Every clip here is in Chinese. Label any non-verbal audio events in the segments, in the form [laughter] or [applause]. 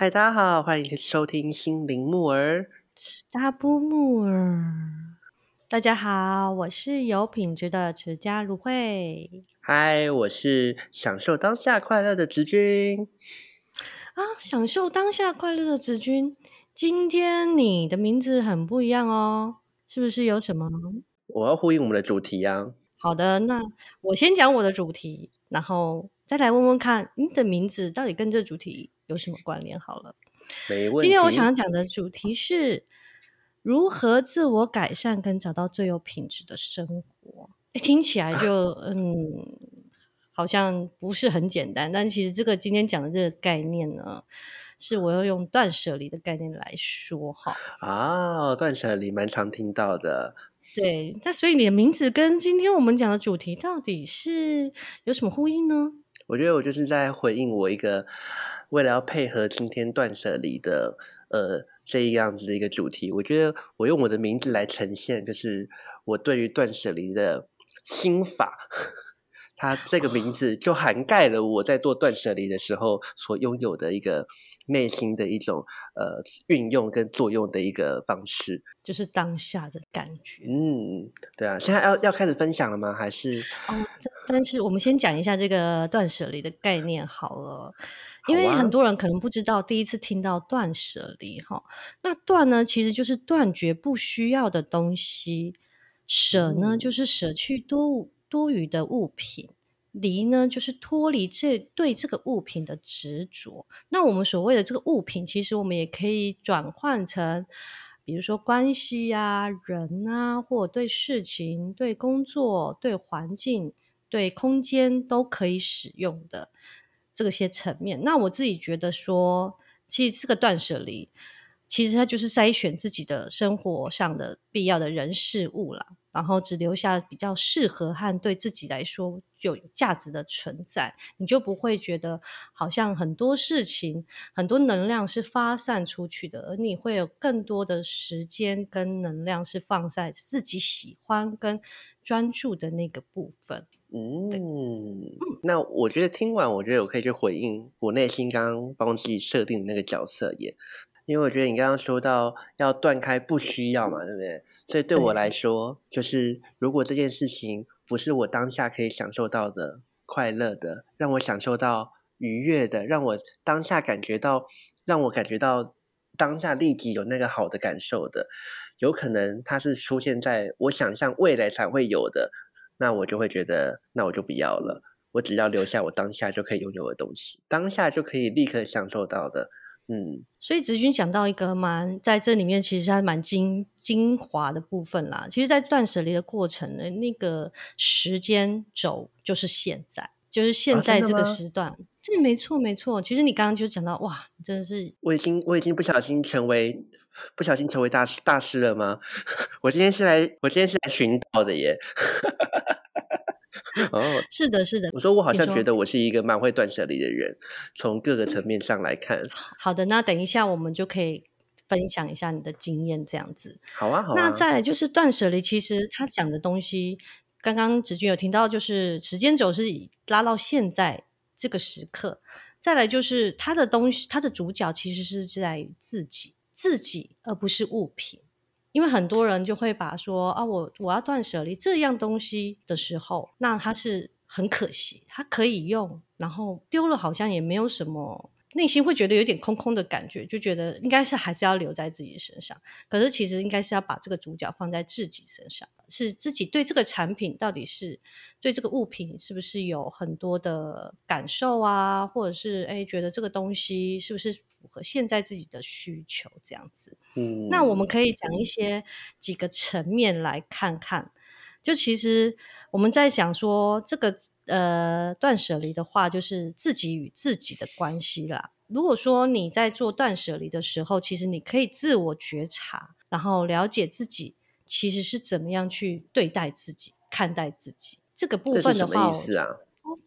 嗨，大家好，欢迎收听心灵木耳。大布木耳，大家好，我是有品质的持家芦荟嗨，我是享受当下快乐的直君。啊，享受当下快乐的子君，今天你的名字很不一样哦，是不是有什么？我要呼应我们的主题啊。好的，那我先讲我的主题，然后再来问问看你的名字到底跟这主题有什么关联？好了，没问题。今天我想讲的主题是如何自我改善跟找到最有品质的生活。诶听起来就 [laughs] 嗯，好像不是很简单，但其实这个今天讲的这个概念呢，是我要用断舍离的概念来说哈。啊，断舍离蛮常听到的。对，那所以你的名字跟今天我们讲的主题到底是有什么呼应呢？我觉得我就是在回应我一个为了要配合今天断舍离的呃这一样子的一个主题，我觉得我用我的名字来呈现，就是我对于断舍离的心法。它这个名字就涵盖了我在做断舍离的时候所拥有的一个内心的一种呃运用跟作用的一个方式。就是当下的感觉。嗯，对啊，现在要要开始分享了吗？还是哦，但但是我们先讲一下这个断舍离的概念好了，因为很多人可能不知道，第一次听到断舍离哈，那断呢其实就是断绝不需要的东西，舍呢嗯就是舍去多物多余的物品。离呢，就是脱离这对这个物品的执着。那我们所谓的这个物品，其实我们也可以转换成，比如说关系啊、人啊，或对事情、对工作、对环境、对空间都可以使用的这些层面。那我自己觉得说，其实这个断舍离，其实他就是筛选自己的生活上的必要的人事物啦，然后只留下比较适合和对自己来说就有价值的存在，你就不会觉得好像很多事情、很多能量是发散出去的，而你会有更多的时间跟能量是放在自己喜欢跟专注的那个部分。嗯，那我觉得听完，我觉得我可以去回应我内心刚刚帮自己设定的那个角色耶。因为我觉得你刚刚说到要断开不需要嘛，对不对？所以对我对来说，就是如果这件事情不是我当下可以享受到的快乐的，让我享受到愉悦的，让我当下感觉到，让我感觉到当下立即有那个好的感受的，有可能它是出现在我想象未来才会有的，那我就会觉得，那我就不要了。我只要留下我当下就可以拥有的东西，当下就可以立刻享受到的。嗯，所以子君讲到一个蛮在这里面，其实还蛮精精华的部分啦。其实，在断舍离的过程呢，那个时间轴就是现在，就是现啊在这个时段。对，没错，没错。其实你刚刚就讲到，哇，真的是我已经我已经不小心成为不小心成为大师大师了吗？[laughs] 我今天是来我今天是来寻道的耶。[laughs] 哦，是的，是的。我说我好像觉得我是一个蛮会断舍离的人，从各个层面上来看。好的，那等一下我们就可以分享一下你的经验，这样子。好啊，好啊。那再来就是断舍离，其实他讲的东西，刚刚子君有听到，就是时间轴是以拉到现在这个时刻。再来就是他的东西，他的主角其实是在自己，自己而不是物品。因为很多人就会把说啊，我我要断舍离这样东西的时候，那它是很可惜，它可以用，然后丢了好像也没有什么，内心会觉得有点空空的感觉，就觉得应该是还是要留在自己身上。可是其实应该是要把这个主角放在自己身上，是自己对这个产品到底是对这个物品是不是有很多的感受啊，或者是哎觉得这个东西是不是符合现在自己的需求这样子。嗯，那我们可以讲一些几个层面来看看。就其实我们在想说，这个呃断舍离的话，就是自己与自己的关系啦。如果说你在做断舍离的时候，其实你可以自我觉察，然后了解自己其实是怎么样去对待自己、看待自己。这个部分的话，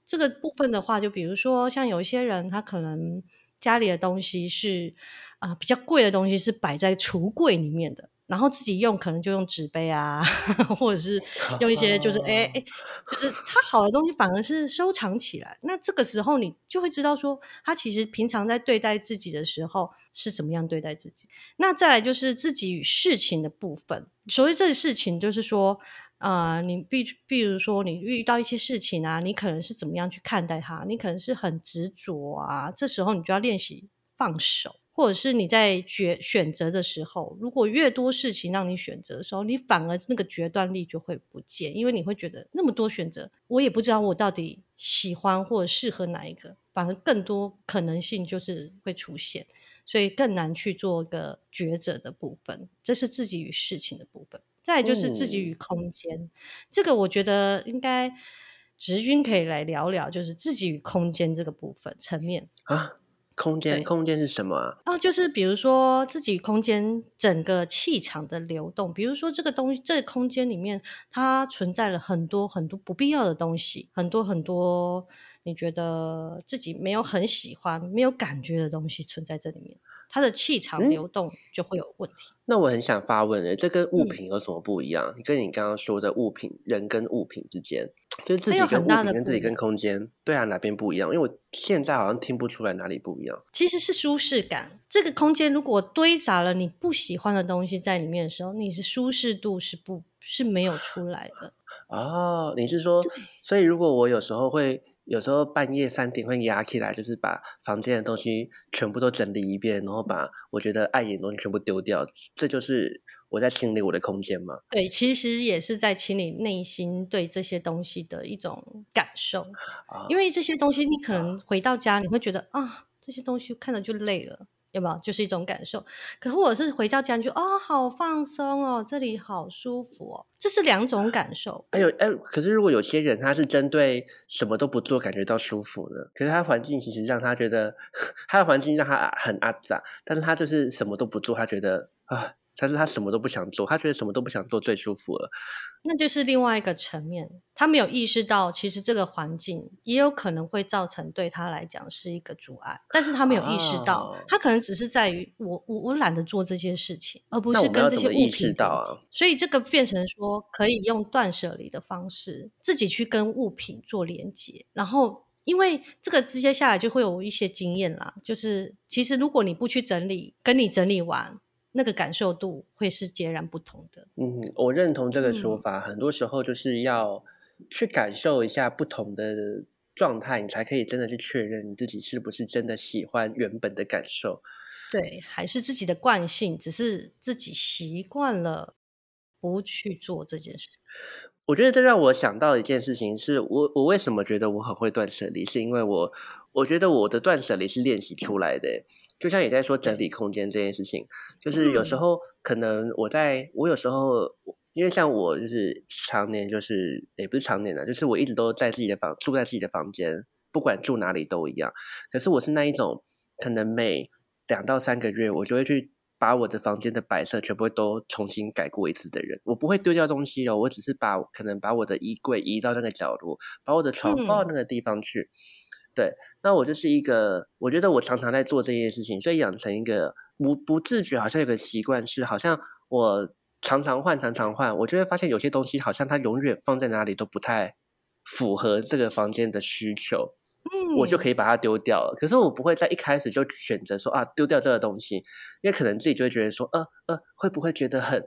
这个部分的话，就比如说像有一些人，他可能家里的东西是啊、比较贵的东西是摆在橱柜里面的，然然后自己用可能就用纸杯啊，[laughs] 或者是 [laughs] 用一些就是哎哎，就是它好的东西反而是收藏起来。那这个时候你就会知道说，他其实平常在对待自己的时候是怎么样对待自己。那再来就是自己与事情的部分，所谓这个事情就是说。啊，你比比如说，你遇到一些事情啊，你可能是怎么样去看待它？你可能是很执着啊，这时候你就要练习放手，或者是你在决选择的时候，如果越多事情让你选择的时候，你反而那个决断力就会不见，因为你会觉得那么多选择，我也不知道我到底喜欢或者适合哪一个，反而更多可能性就是会出现，所以更难去做个抉择的部分，这是自己与事情的部分。再就是自己与空间，这个我觉得应该直军可以来聊聊，就是自己与空间这个部分层面啊。空间，空间是什么啊？哦，就是比如说自己空间整个气场的流动，比如说这个东西，这个空间里面它存在了很多很多不必要的东西，很多很多你觉得自己没有很喜欢、没有感觉的东西存在这里面。它的气场流动就会有问题。那我很想发问诶，这跟物品有什么不一样？你跟你刚刚说的物品，人跟物品之间，就是自己跟物品跟自己跟空间，对啊，哪边不一样？因为我现在好像听不出来哪里不一样。其实是舒适感。这个空间如果堆杂了你不喜欢的东西在里面的时候，你是舒适度是不是没有出来的？哦，你是说，所以如果我有时候会。有时候半夜三点会压起来，就是把房间的东西全部都整理一遍，然后把我觉得碍眼的东西全部丢掉，这就是我在清理我的空间嘛？对，其实也是在清理内心对这些东西的一种感受，因为这些东西你可能回到家你会觉得啊，这些东西看着就累了。有没有就是一种感受？可是我是回到家就哦，好放松哦，这里好舒服哦，这是两种感受。哎呦哎，可是如果有些人他是针对什么都不做感觉到舒服的，可是他环境其实让他觉得 [laughs] 他的环境让他很阿杂，但是他就是什么都不做，他觉得啊。但是他什么都不想做，他觉得什么都不想做最舒服了。那就是另外一个层面，他没有意识到，其实这个环境也有可能会造成对他来讲是一个阻碍。但是他没有意识到，他可能只是在于我我我懒得做这些事情，而不是跟这些物品。到所以这个变成说，可以用断舍离的方式，自己去跟物品做连接。然后，因为这个直接下来就会有一些经验啦，就是其实如果你不去整理，跟你整理完。那个感受度会是截然不同的。嗯，我认同这个说法。很多时候就是要去感受一下不同的状态，你才可以真的去确认你自己是不是真的喜欢原本的感受。对，还是自己的惯性，只是自己习惯了不去做这件事。我觉得这让我想到一件事情，是我我为什么觉得我很会断舍离，是因为我我觉得我的断舍离是练习出来的。就像你在说整理空间这件事情，就是有时候可能我在我有时候，因为像我就是常年就是也不是常年的，就是我一直都在自己的房住在自己的房间，不管住哪里都一样。可是我是那一种，可能每两到三个月我就会去把我的房间的摆设全部都重新改过一次的人。我不会丢掉东西哦，我只是把可能把我的衣柜移到那个角落，把我的床放到那个地方去。对，那我就是一个，我觉得我常常在做这件事情，所以养成一个不不自觉，好像有个习惯是，好像我常常换，常常换，我就会发现有些东西好像它永远放在哪里都不太符合这个房间的需求，嗯，我就可以把它丢掉了。可是我不会在一开始就选择说啊丢掉这个东西，因为可能自己就会觉得说，呃呃，会不会觉得很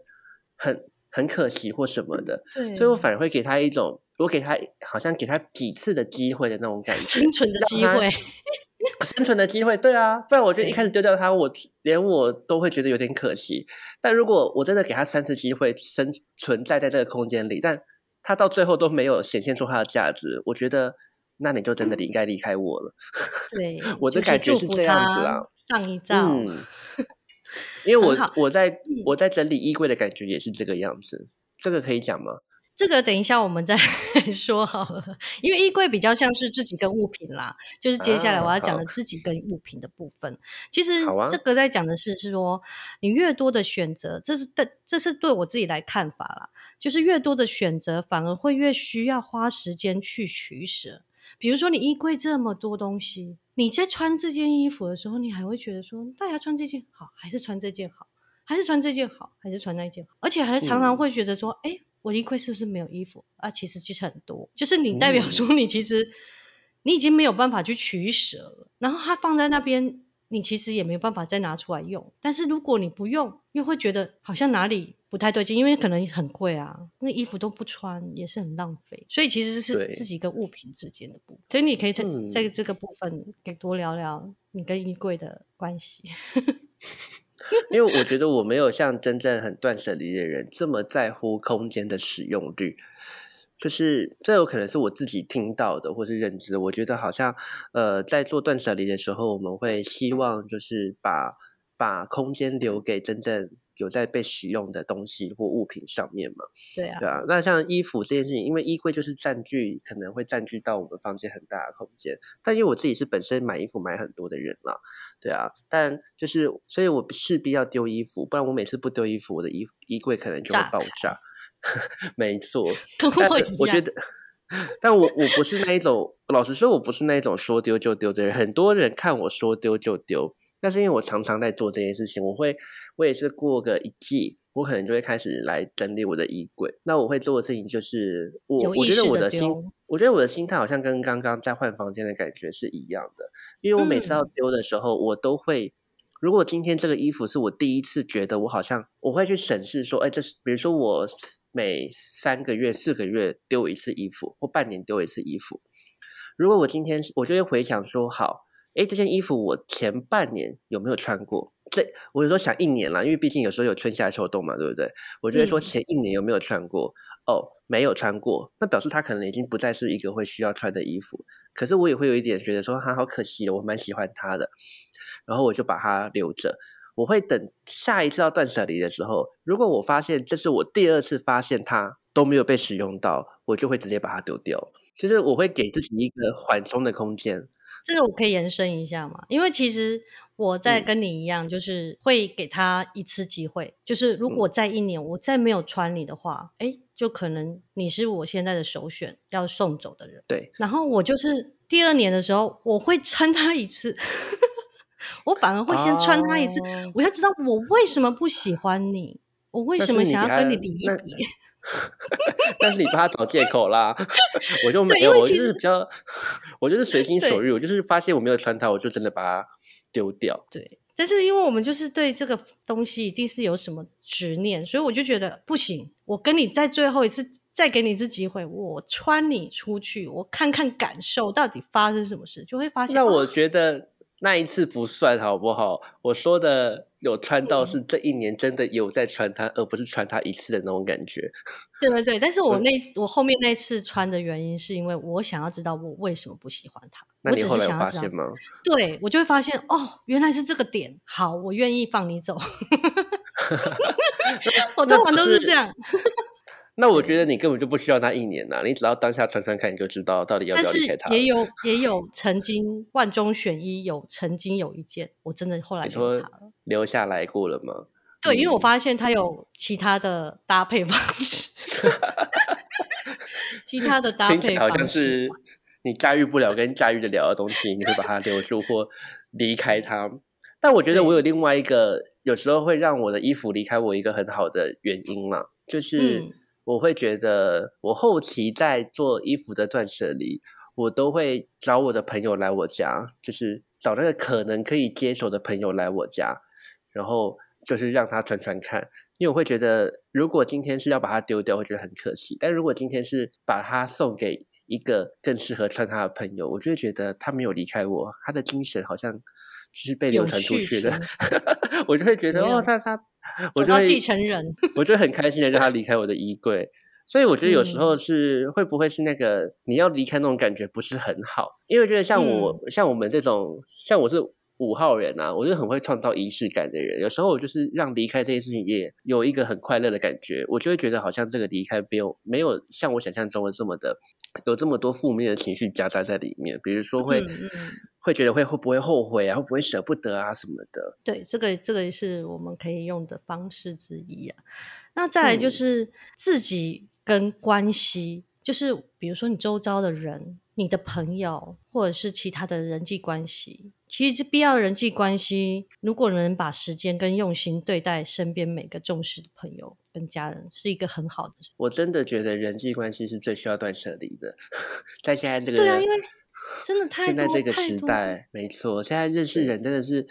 很很可惜或什么的，对，所以我反而会给他一种。我给他好像给他几次的机会的那种感觉，生存的机会，[laughs] 生存的机会，对啊，不然我觉得一开始丢掉他，我连我都会觉得有点可惜。但如果我真的给他三次机会生存在在这个空间里，但他到最后都没有显现出他的价值，我觉得那你就真的应该离开我了。对，[laughs] 我的感觉是这样子啊，上一照，[laughs] 因为我我在我在整理衣柜的感觉也是这个样子，这个可以讲吗？这个等一下我们再 [laughs] 说好了，因为衣柜比较像是自己跟物品啦，就是接下来我要讲的自己跟物品的部分。其实这个在讲的是是说，你越多的选择，这是的，这是对我自己来看法啦，就是越多的选择，反而会越需要花时间去取舍。比如说你衣柜这么多东西，你在穿这件衣服的时候，你还会觉得说，大家穿这件好还是穿这件好？还是穿这件好，还是穿那件好，而且还常常会觉得说，哎、我衣柜是不是没有衣服啊？其实其实很多，就是你代表嗯说你其实、你已经没有办法去取舍了，然后它放在那边，你其实也没有办法再拿出来用。但是如果你不用，又会觉得好像哪里不太对劲，因为可能很贵啊，那衣服都不穿也是很浪费。所以其实是自己跟物品之间的部分，所以你可以在、嗯在这个部分给多聊聊你跟衣柜的关系。[laughs] 因为我觉得我没有像真正很断舍离的人这么在乎空间的使用率，就是这有可能是我自己听到的或是认知的。我觉得好像呃，在做断舍离的时候，我们会希望就是把把空间留给真正有在被使用的东西或物品上面嘛。对啊对，啊，那像衣服这件事情，因为衣柜就是占据，可能会占据到我们房间很大的空间。但因为我自己是本身买衣服买很多的人啦，对啊，但就是，所以我势必要丢衣服，不然我每次不丢衣服，我的衣衣柜可能就会爆炸炸。[laughs] 没错，[laughs] 我一样。我觉得，但我我不是那一种，老实说，我不是那一种说丢就丢的人。很多人看我说丢就丢，但是因为我常常在做这件事情，我会，我也是过个一季，我可能就会开始来整理我的衣柜。那我会做的事情就是，我我觉得我的心，我觉得我的心态好像跟刚刚在换房间的感觉是一样的，因为我每次要嗯丢的时候，我都会。如果今天这个衣服是我第一次觉得我好像我会去审视说，哎，这是比如说我每三个月、四个月丢一次衣服，或半年丢一次衣服。如果我今天是我就会回想说，好，哎，这件衣服我前半年有没有穿过？这我有时候想一年啦，因为毕竟有时候有春夏秋冬嘛，对不对？我就会说嗯前一年有没有穿过？哦，没有穿过，那表示它可能已经不再是一个会需要穿的衣服。可是我也会有一点觉得说，哈，好可惜哦，我蛮喜欢它的，然后我就把它留着。我会等下一次要断舍离的时候，如果我发现这是我第二次发现它都没有被使用到，我就会直接把它丢掉。就是我会给自己一个缓冲的空间。这个我可以延伸一下嘛？因为其实我在嗯跟你一样，就是会给他一次机会，就是如果在一年我再没有穿你的话，哎、就可能你是我现在的首选要送走的人。对，然后我就是第二年的时候，我会穿他一次，我反而会先穿它一次，哦我要知道我为什么不喜欢你，我为什么想要跟你离那别。[laughs] 但是你帮他找借口啦，[laughs] 我就没有，我就是比较，我就是随心所欲，我就是发现我没有穿它，我就真的把它丢掉。对，但是因为我们就是对这个东西一定是有什么执念，所以我就觉得不行，我跟你在最后一次再给你一次机会，我穿你出去，我看看感受到底发生什么事，就会发现。那我哦觉得那一次不算好不好？我说的有穿到嗯是这一年真的有在穿它，而不是穿它一次的那种感觉。[laughs] 对对对，但是我嗯那我后面那一次穿的原因，是因为我想要知道我为什么不喜欢它。那你后来发现吗？[laughs] 对我就会发现哦，原来是这个点。好，我愿意放你走。[laughs] 我通常都是是这样，那我觉得你根本就不需要那一年呐、你只要当下穿穿看，你就知道到底要不要离开它了。也 [laughs] 有也有曾经万中选一，有曾经有一件我真的后来你说留下来过了吗？对，因为我嗯发现它有其他的搭配方式，[laughs] 其他的搭配好配方式像是你驾驭不了跟驾驭得了的东西，你会把它留住或离开它。但我觉得我有另外一个，有时候会让我的衣服离开我一个很好的原因嘛，就是嗯我会觉得我后期在做衣服的断舍离，我都会找我的朋友来我家，就是找那个可能可以接手的朋友来我家，然后就是让他穿穿看，因为我会觉得，如果今天是要把它丢掉，会觉得很可惜；但如果今天是把它送给一个更适合穿它的朋友，我就会觉得他没有离开我，他的精神好像就是被流有传出去的，[laughs] 我就会觉得哦，他他，我就会继承人。我就很开心的让他离开我的衣柜。所以我觉得有时嗯候是、会不会是那个你要离开那种感觉不是很好，因为我觉得像我、嗯像我们这种像我是五号人啊，我就很会创造仪式感的人。有时候我就是让离开这件事情也有一个很快乐的感觉，我就会觉得好像这个离开没有没有像我想象中的这么的有这么多负面的情绪夹杂在里面，比如说会、嗯嗯会觉得会会不会后悔啊，会不会舍不得啊什么的。对，这个这个是我们可以用的方式之一啊。那再来就嗯是自己跟关系，就是比如说你周遭的人，你的朋友或者是其他的人际关系。其实必要的人际关系，如果能把时间跟用心对待身边每个重视的朋友跟家人，是一个很好的。我真的觉得人际关系是最需要断舍离的，[laughs] 在现在这个对啊，因为真的太现在这个时代，没错，现在认识人真的是，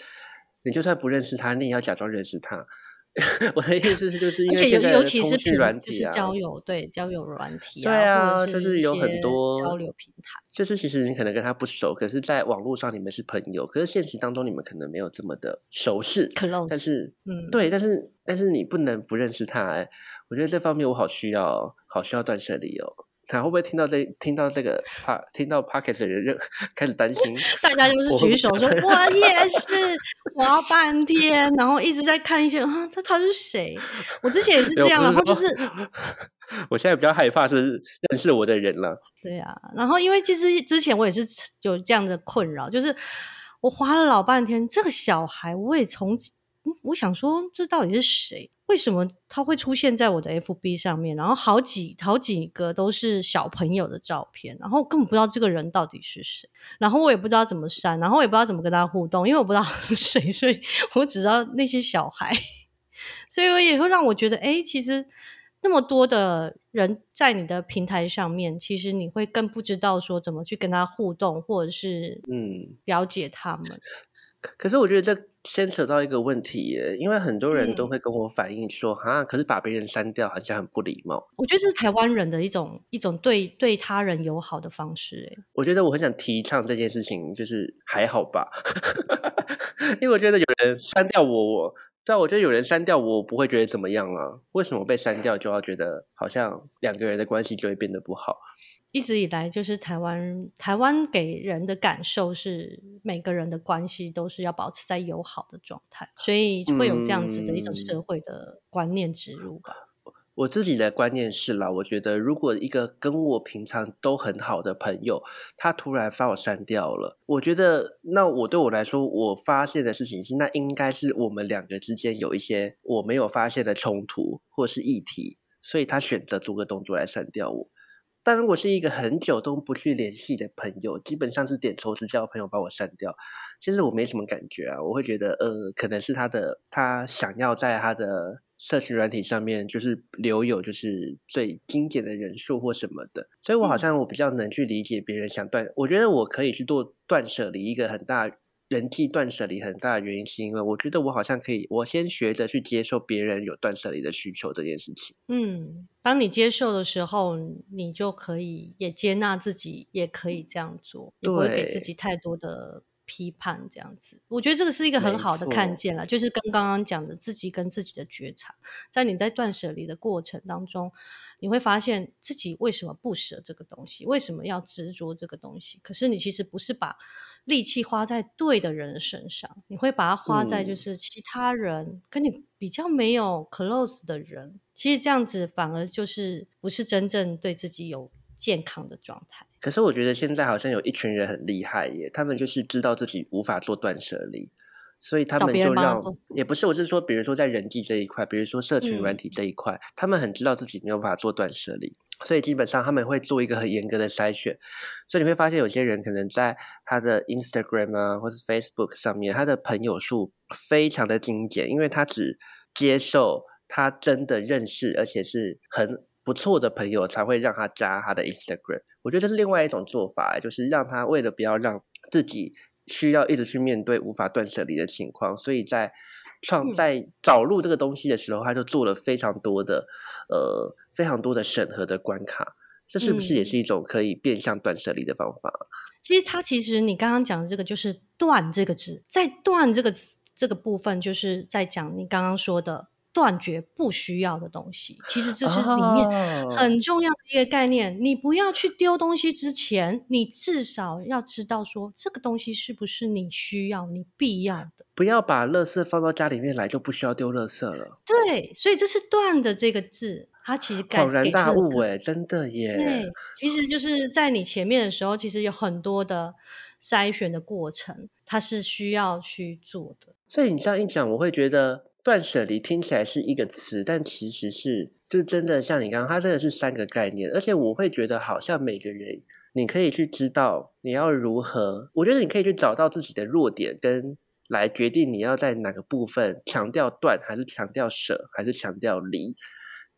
你就算不认识他，你也要假装认识他。[laughs] 我的意思是，就是因为现在的尤其是通讯平就是软体啊，交友对交友软体对啊，对啊，就是有很多交流平台。就是其实你可能跟他不熟，可是在网络上你们是朋友，可是现实当中你们可能没有这么的熟识。close，但是，嗯，对，但是但是你不能不认识他哎，我觉得这方面我好需要哦，好需要断舍离哦。他会不会听到这听到这个 pa 听到 podcast 的人就 [laughs] 开始担心？[laughs] 大家就是举手说，我也是，滑半天，然后一直在看一些啊，这他是谁？我之前也是 [laughs] 这样，然后就是我现在比较害怕是认识我的人了。对啊，然后因为其实之前我也是有这样的困扰，就是我花了老半天，这个小孩我也从，嗯我想说这到底是谁？为什么他会出现在我的 FB 上面？然后好几好几个都是小朋友的照片，然后根本不知道这个人到底是谁，然后我也不知道怎么删，然后我也不知道怎么跟他互动，因为我不知道是 [laughs] 谁，所以我只知道那些小孩，所以我也会让我觉得，哎，其实那么多的人在你的平台上面，其实你会更不知道说怎么去跟他互动，或者是嗯，了解他们。可是我觉得这牵扯到一个问题耶，因为很多人都嗯会跟我反映说，哈、可是把别人删掉好像很不礼貌。我觉得这是台湾人的一种一种对对他人友好的方式。哎，我觉得我很想提倡这件事情，就是还好吧，[laughs] 因为我觉得有人删掉我，我对啊，我觉得有人删掉我，我不会觉得怎么样啊。为什么被删掉就要觉得好像两个人的关系就会变得不好？一直以来就是台湾台湾给人的感受是每个人的关系都是要保持在友好的状态，所以会有这样子的一种嗯社会的观念植入吧。我自己的观念是啦，我觉得如果一个跟我平常都很好的朋友，他突然把我删掉了，我觉得那我对我来说，我发现的事情是，那应该是我们两个之间有一些我没有发现的冲突或是议题，所以他选择做个动作来删掉我。但如果是一个很久都不去联系的朋友，基本上是点头之交的朋友把我删掉，其实我没什么感觉啊，我会觉得呃，可能是他的他想要在他的社群软体上面就是留有就是最精简的人数或什么的，所以我好嗯。像我比较能去理解别人想断，我觉得我可以去做断舍离，一个很大人际断舍离很大的原因是因为我觉得我好像可以，我先学着去接受别人有断舍离的需求这件事情。嗯，当你接受的时候，你就可以也接纳自己，也可以这样做，也不会给自己太多的批判，这样子。我觉得这个是一个很好的看见了，就是跟刚刚讲的自己跟自己的觉察，在你在断舍离的过程当中，你会发现自己为什么不舍这个东西，为什么要执着这个东西。可是你其实不是把力气花在对的人身上，你会把它花在就嗯是其他人跟你比较没有 close 的人。其实这样子反而就是不是真正对自己有健康的状态。可是我觉得现在好像有一群人很厉害耶，他们就是知道自己无法做断舍离，所以他们就让也不是，我是说，比如说在人际这一块，比如说社群软嗯体这一块，他们很知道自己没有办法做断舍离，所以基本上他们会做一个很严格的筛选，所以你会发现有些人可能在他的 Instagram 啊或是 Facebook 上面，他的朋友数非常的精简，因为他只接受他真的认识而且是很不错的朋友才会让他加他的 Instagram。我觉得这是另外一种做法，就是让他为了不要让自己需要一直去面对无法断舍离的情况，所以在创嗯在找入这个东西的时候，他就做了非常多的呃非常多的审核的关卡。这是不是也嗯是一种可以变相断舍离的方法？其实它其实你刚刚讲的这个就是“断”这个字，在“断”这个这个部分，就是在讲你刚刚说的断绝不需要的东西。其实这是里面哦很重要的一个概念。你不要去丢东西之前，你至少要知道说这个东西是不是你需要、你必要的。不要把垃圾放到家里面来，就不需要丢垃圾了。对，所以这是“断”的这个字，它其实该恍然大悟哎。哎，真的耶！对，其实就是在你前面的时候，其实有很多的筛选的过程，它是需要去做的。所以你这样一讲，我会觉得断舍离听起来是一个词，但其实是就真的像你刚刚，它真的是三个概念，而且我会觉得好像每个人你可以去知道你要如何。我觉得你可以去找到自己的弱点，跟来决定你要在哪个部分强调断，还是强调舍，还是强调离。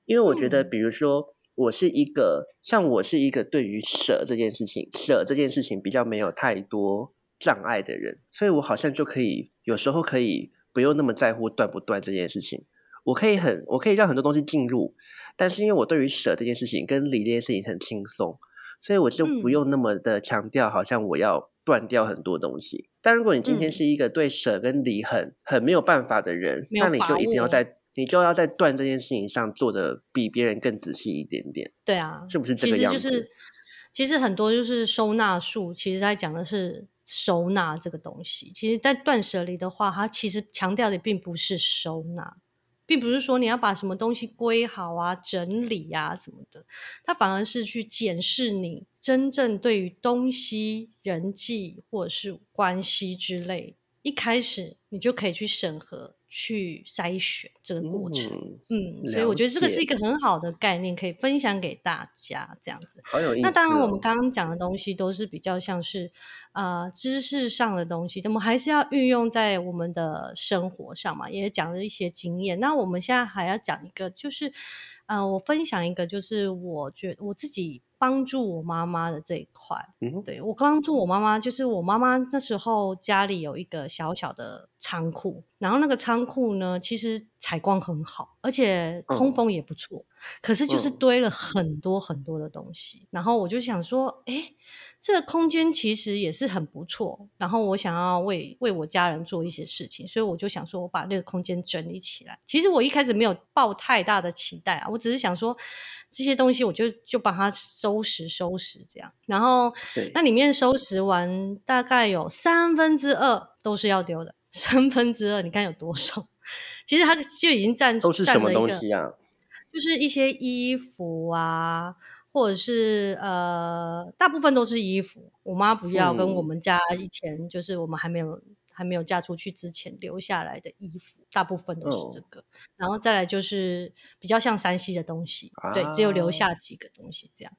因为我觉得，比如说，我是一个像我是一个对于舍这件事情，舍这件事情比较没有太多障碍的人，所以我好像就可以有时候可以不用那么在乎断不断这件事情。我可以很，我可以让很多东西进入，但是因为我对于舍这件事情跟离这件事情很轻松，所以我就不用那么的强调，好像我要断掉很多东西。但如果你今天是一个对舍跟离很很没有办法的人，那你就一定要在你就要在断这件事情上做的比别人更仔细一点点。对啊，是不是这个样子？其实很多就是收纳术，其实在讲的是收纳这个东西。其实，在断舍离的话，它其实强调的并不是收纳。并不是说你要把什么东西归好啊、整理啊什么的，它反而是去检视你真正对于东西、人际或者是关系之类，一开始你就可以去审核。去筛选这个过程，嗯，所以我觉得这个是一个很好的概念，可以分享给大家这样子。好有意思。那当然，我们刚刚讲的东西都是比较像是呃知识上的东西，我们还是要运用在我们的生活上嘛，也讲了一些经验。那我们现在还要讲一个，就是呃，我分享一个，就是我觉我自己。帮助我妈妈的这一块，嗯，对我帮助我妈妈，就是我妈妈那时候家里有一个小小的仓库，然后那个仓库呢，其实采光很好，而且通风也不错，可是就是堆了很多很多的东西，然后我就想说，哎。这个空间其实也是很不错，然后我想要为为我家人做一些事情，所以我就想说，我把那个空间整理起来。其实我一开始没有抱太大的期待啊，我只是想说这些东西，我就就把它收拾收拾这样。然后那里面收拾完，大概有三分之二都是要丢的，三分之二你看有多少？其实它就已经占都是什么东西啊？就是一些衣服啊。或者是呃，大部分都是衣服，我妈不要跟我们家以前就是我们还没有还没有嫁出去之前留下来的衣服，大部分都是这个。然后再来就是比较像山西的东西，对，只有留下几个东西这样。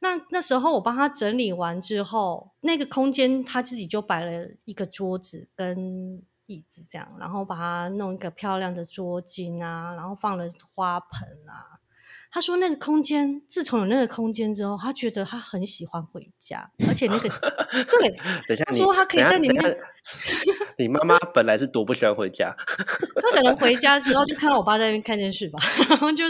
那那时候我帮他整理完之后，那个空间他自己就摆了一个桌子跟椅子这样，然后把它弄一个漂亮的桌巾啊，然后放了花盆啊。他说：“那个空间，自从有那个空间之后，他觉得他很喜欢回家，而且那个 [laughs] 对，等下他说他可以在里面。你妈妈本来是多不喜欢回家，他可能回家之后就看到我爸在那边看电视吧，[laughs] 然后就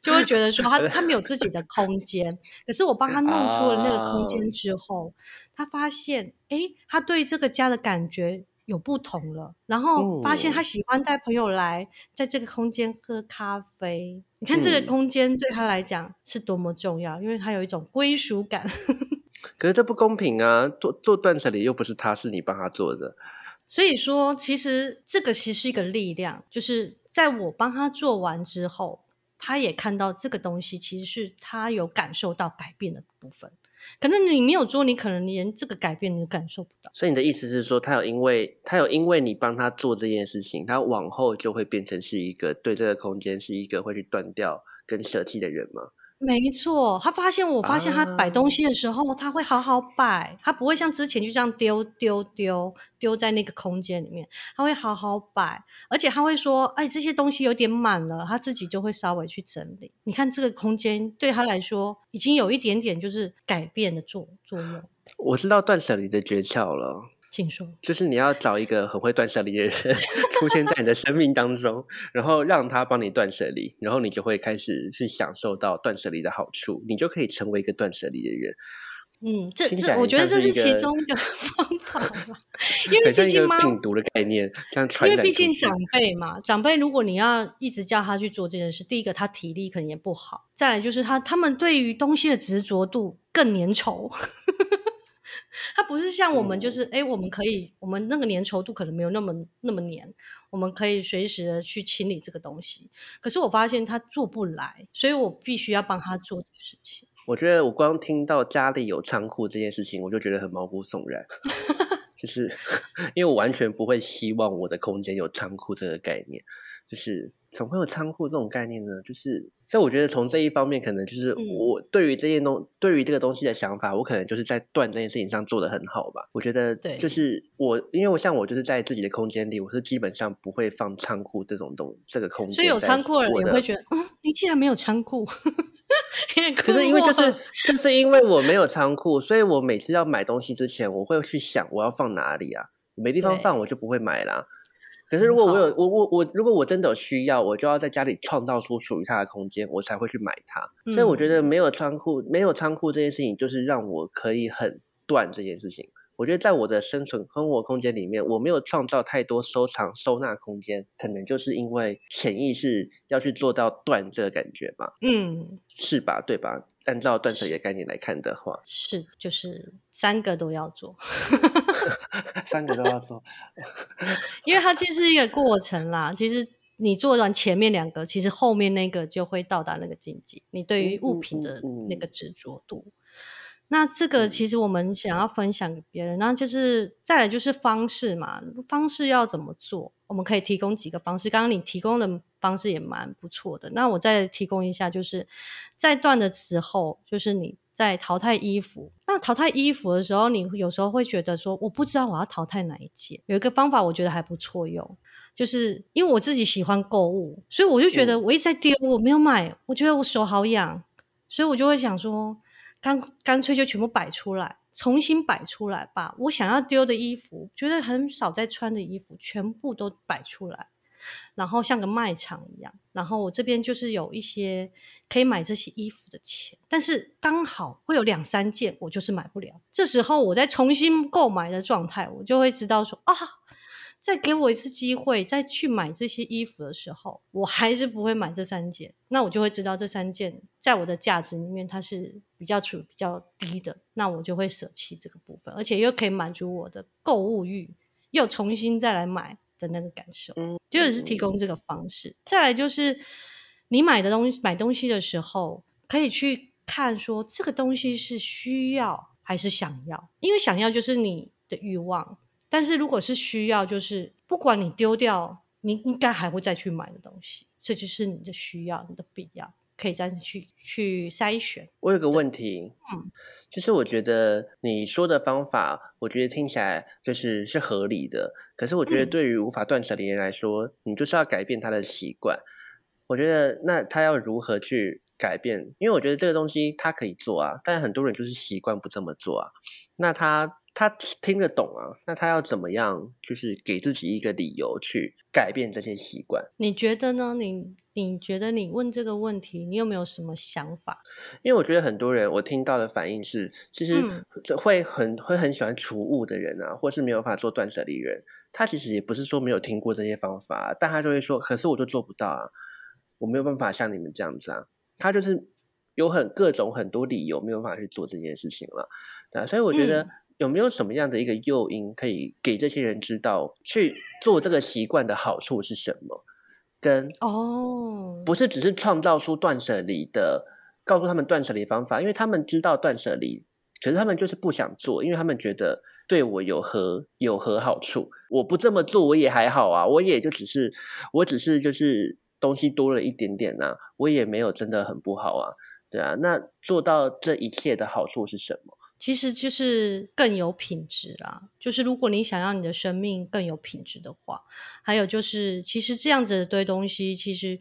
就会觉得说他 [laughs] 他没有自己的空间。可是我帮他弄出了那个空间之后，他发现，哎，他对这个家的感觉。”有不同了，然后发现他喜欢带朋友来，在这个空间喝咖啡。你看这个空间对他来讲是多么重要，因为他有一种归属感。[laughs] 可是这不公平啊！做做断舍离又不是他，是你帮他做的。所以说，其实这个其实是一个力量，就是在我帮他做完之后，他也看到这个东西，其实是他有感受到改变的部分。可是你没有做，你可能连这个改变你都感受不到。所以你的意思是说，他有因为他有因为你帮他做这件事情，他往后就会变成是一个对这个空间是一个会去断掉跟舍弃的人吗？没错，他发现，我发现他摆东西的时候，他会好好摆，他不会像之前就这样丢丢丢丢在那个空间里面，他会好好摆，而且他会说，哎，这些东西有点满了，他自己就会稍微去整理。你看这个空间对他来说，已经有一点点就是改变的作作用。我知道断舍离的诀窍了。请说，[laughs] 就是你要找一个很会断舍离的人出现在你的生命当中，然后让他帮你断舍离，然后你就会开始去享受到断舍离的好处，你就可以成为一个断舍离的人。嗯，这这我觉得这是其中一个 [laughs] 方法吧，因为毕竟病毒的概念这样传因为毕竟长辈嘛，长辈如果你要一直叫他去做这件事，第一个他体力可能也不好，再来就是他他们对于东西的执着度更粘稠。[laughs] 它不是像我们，就是哎，我们可以，我们那个粘稠度可能没有那么那么粘，我们可以随时的去清理这个东西。可是我发现他做不来，所以我必须要帮他做这事情。我觉得我光听到家里有仓库这件事情，我就觉得很毛骨悚然，[laughs] 就是 [laughs] 因为我完全不会希望我的空间有仓库这个概念，就是怎么会有仓库这种概念呢？就是，所以我觉得从这一方面，可能就是我对于这件东，对于这个东西的想法，我可能就是在断这件事情上做的很好吧。我觉得，对，就是我，因为我像我就是在自己的空间里，我是基本上不会放仓库这种东这个空间。所以有仓库的人也会觉得，嗯，你竟然没有仓库？[laughs] 可是因为就是就是因为我没有仓库，所以我每次要买东西之前，我会去想我要放哪里啊，没地方放，我就不会买啦。可是如果我有我我我，如果我真的有需要，我就要在家里创造出属于它的空间，我才会去买它。所以我觉得没有仓库，没有仓库这件事情，就是让我可以很断这件事情。我觉得在我的生存生活空间里面，我没有创造太多收藏收纳空间，可能就是因为潜意识要去做到断这个感觉吧。嗯，是吧？对吧？按照断舍离的概念来看的话，是就是三个都要做，[laughs] 三个都要做，因为它其实是一个过程啦。其实你做完前面两个，其实后面那个就会到达那个境界。你对于物品的那个执着度。那这个其实我们想要分享给别人，那就是再来就是方式嘛，方式要怎么做？我们可以提供几个方式。刚刚你提供的方式也蛮不错的。那我再提供一下，就是在断的时候，就是你在淘汰衣服。那淘汰衣服的时候，你有时候会觉得说，我不知道我要淘汰哪一件。有一个方法，我觉得还不错用，就是因为我自己喜欢购物，所以我就觉得我一直在丢，我没有买，我觉得我手好痒，所以我就会想说。干干脆就全部摆出来，重新摆出来，把我想要丢的衣服，觉得很少在穿的衣服，全部都摆出来，然后像个卖场一样。然后我这边就是有一些可以买这些衣服的钱，但是刚好会有两三件，我就是买不了。这时候我在重新购买的状态，我就会知道说啊。再给我一次机会，再去买这些衣服的时候，我还是不会买这三件。那我就会知道这三件在我的价值里面，它是比较处比较低的。那我就会舍弃这个部分，而且又可以满足我的购物欲，又重新再来买的那个感受。嗯，就是提供这个方式。再来就是你买的东西，买东西的时候可以去看说这个东西是需要还是想要，因为想要就是你的欲望。但是如果是需要，就是不管你丢掉，你应该还会再去买的东西，这就是你的需要，你的必要，可以再去去筛选。我有个问题，嗯，就是我觉得你说的方法，我觉得听起来就是是合理的。可是我觉得对于无法断舍离人来说，你就是要改变他的习惯。我觉得那他要如何去改变？因为我觉得这个东西他可以做啊，但很多人就是习惯不这么做啊。那他。他听得懂啊，那他要怎么样？就是给自己一个理由去改变这些习惯。你觉得呢？你你觉得你问这个问题，你有没有什么想法？因为我觉得很多人，我听到的反应是，其实会很会很喜欢储物的人啊，或是没有办法做断舍离人，他其实也不是说没有听过这些方法，但他就会说，可是我就做不到啊，我没有办法像你们这样子啊，他就是有很各种很多理由没有办法去做这件事情了，对啊，所以我觉得。有没有什么样的一个诱因可以给这些人知道去做这个习惯的好处是什么？跟哦，不是只是创造出断舍离的，告诉他们断舍离方法，因为他们知道断舍离，可是他们就是不想做，因为他们觉得对我有何有何好处？我不这么做我也还好啊，我也就只是我只是就是东西多了一点点呐，我也没有真的很不好啊，对啊，那做到这一切的好处是什么？其实就是更有品质啦。就是如果你想要你的生命更有品质的话，还有就是，其实这样子的堆东西，其实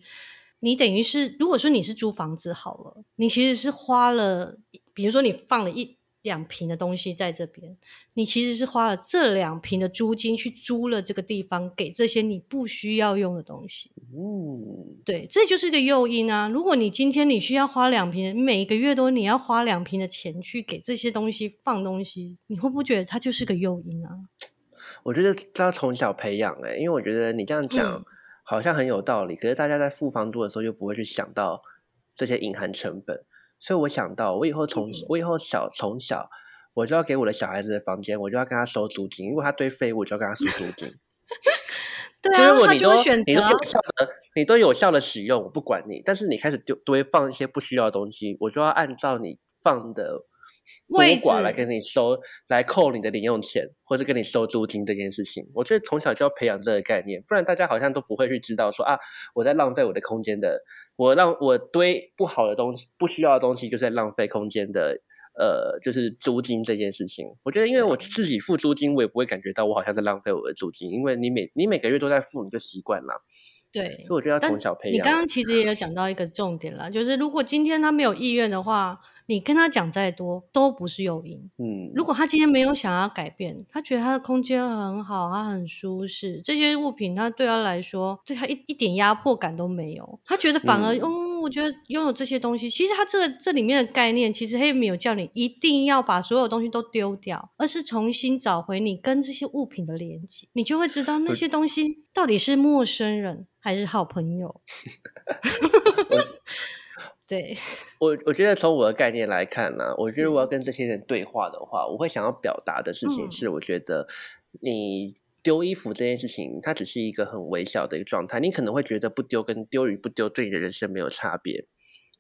你等于是，如果说你是租房子好了，你其实是花了，比如说你放了一。两瓶的东西在这边，你其实是花了这两瓶的租金去租了这个地方，给这些你不需要用的东西。嗯，对，这就是一个诱因啊。如果你今天你需要花两瓶，每个月都你要花两瓶的钱去给这些东西放东西，你会不会觉得它就是个诱因啊？[tsk] 我觉得这要从小培养哎，因为我觉得你这样讲好像很有道理，可是大家在付房租的时候又不会去想到这些隐含成本。所以我想到，我以后从我以后小从小，我就要给我的小孩子的房间，我就要跟他收租金。如果他堆废物，我就要跟他收租金。[laughs] 对啊，如果你都你都有效的，你都有效的使用，我不管你。但是你开始丢堆放一些不需要的东西，我就要按照你放的多寡来跟你收，来扣你的零用钱，或者跟你收租金这件事情。我觉得从小就要培养这个概念，不然大家好像都不会去知道说啊，我在浪费我的空间的，我让我堆不好的东西，不需要的东西，就是在浪费空间的。呃，就是租金这件事情，我觉得因为我自己付租金，我也不会感觉到我好像在浪费我的租金，因为你每你每个月都在付，你就习惯了。对，所以我觉得要从小培养。你刚刚其实也有讲到一个重点了，就是如果今天他没有意愿的话，你跟他讲再多都不是诱因。嗯，如果他今天没有想要改变，他觉得他的空间很好，他很舒适，这些物品他对他来说，对他一一点压迫感都没有，他觉得反而嗯。我觉得拥有这些东西，其实它这个这里面的概念，其实他也没有叫你一定要把所有东西都丢掉，而是重新找回你跟这些物品的连接，你就会知道那些东西到底是陌生人还是好朋友。[laughs] 对，[laughs] 我我觉得从我的概念来看呢，我觉得我要跟这些人对话的话，我会想要表达的事情是，我觉得你。丢衣服这件事情，它只是一个很微小的一个状态。你可能会觉得不丢跟丢与不丢对你的人生没有差别，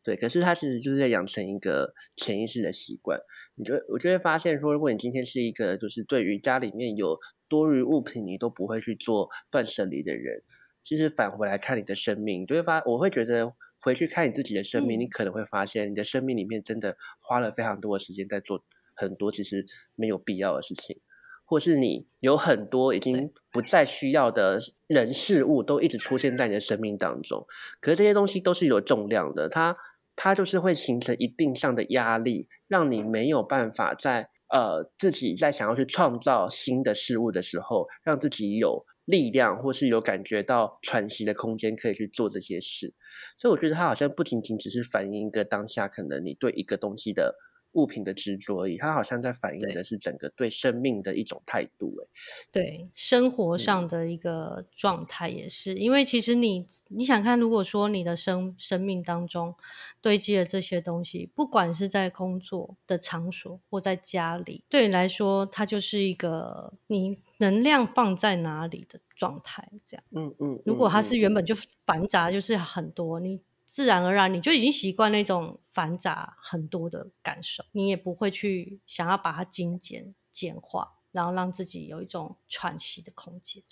对。可是它其实就是在养成一个潜意识的习惯。你就我就会发现说，如果你今天是一个就是对于家里面有多余物品你都不会去做断舍离的人，其实返回来看你的生命，就会发我会觉得回去看你自己的生命，你可能会发现你的生命里面真的花了非常多的时间在做很多其实没有必要的事情。或是你有很多已经不再需要的人事物，都一直出现在你的生命当中。可是这些东西都是有重量的，它它就是会形成一定上的压力，让你没有办法在呃自己在想要去创造新的事物的时候，让自己有力量，或是有感觉到喘息的空间，可以去做这些事。所以我觉得它好像不仅仅只是反映一个当下，可能你对一个东西的。物品的执着而已，它好像在反映的是整个对生命的一种态度。哎，对，生活上的一个状态也是。因为其实你你想看，如果说你的生生命当中堆积了这些东西，不管是在工作的场所或在家里，对你来说，它就是一个你能量放在哪里的状态。这样，嗯嗯。如果它是原本就繁杂，就是很多你。自然而然，你就已经习惯那种繁杂很多的感受，你也不会去想要把它精简简化，然后让自己有一种喘息的空间。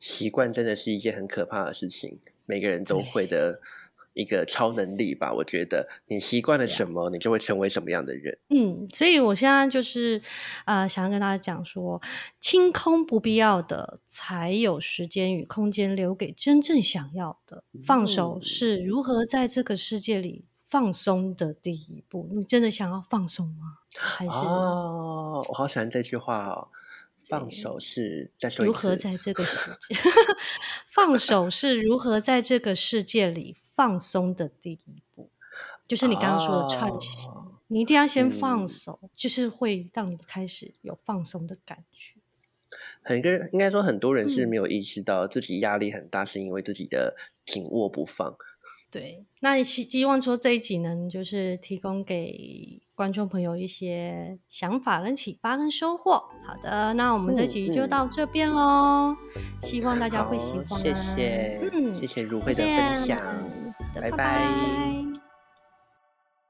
习惯真的是一件很可怕的事情，每个人都会的。一个超能力吧，我觉得你习惯了什么，你就会成为什么样的人。嗯，所以我现在就是呃，想要跟大家讲说，清空不必要的，才有时间与空间留给真正想要的。放手是如何在这个世界里放松的第一步。你真的想要放松吗？还是哦，我好喜欢这句话哦。放手是在如何在这个世界？[laughs] 放手是如何在这个世界里放松的第一步，就是你刚刚说的串息。你一定要先放手，就是会让你开始有放松的感觉。很多人应该说，很多人是没有意识到自己压力很大，是因为自己的紧握不放。对，那希希望说这一集能，就是提供给观众朋友一些想法跟启发跟收获。好的，那我们这集就到这边喽，希望大家会喜欢。谢谢，嗯，谢谢如慧的分享，拜拜。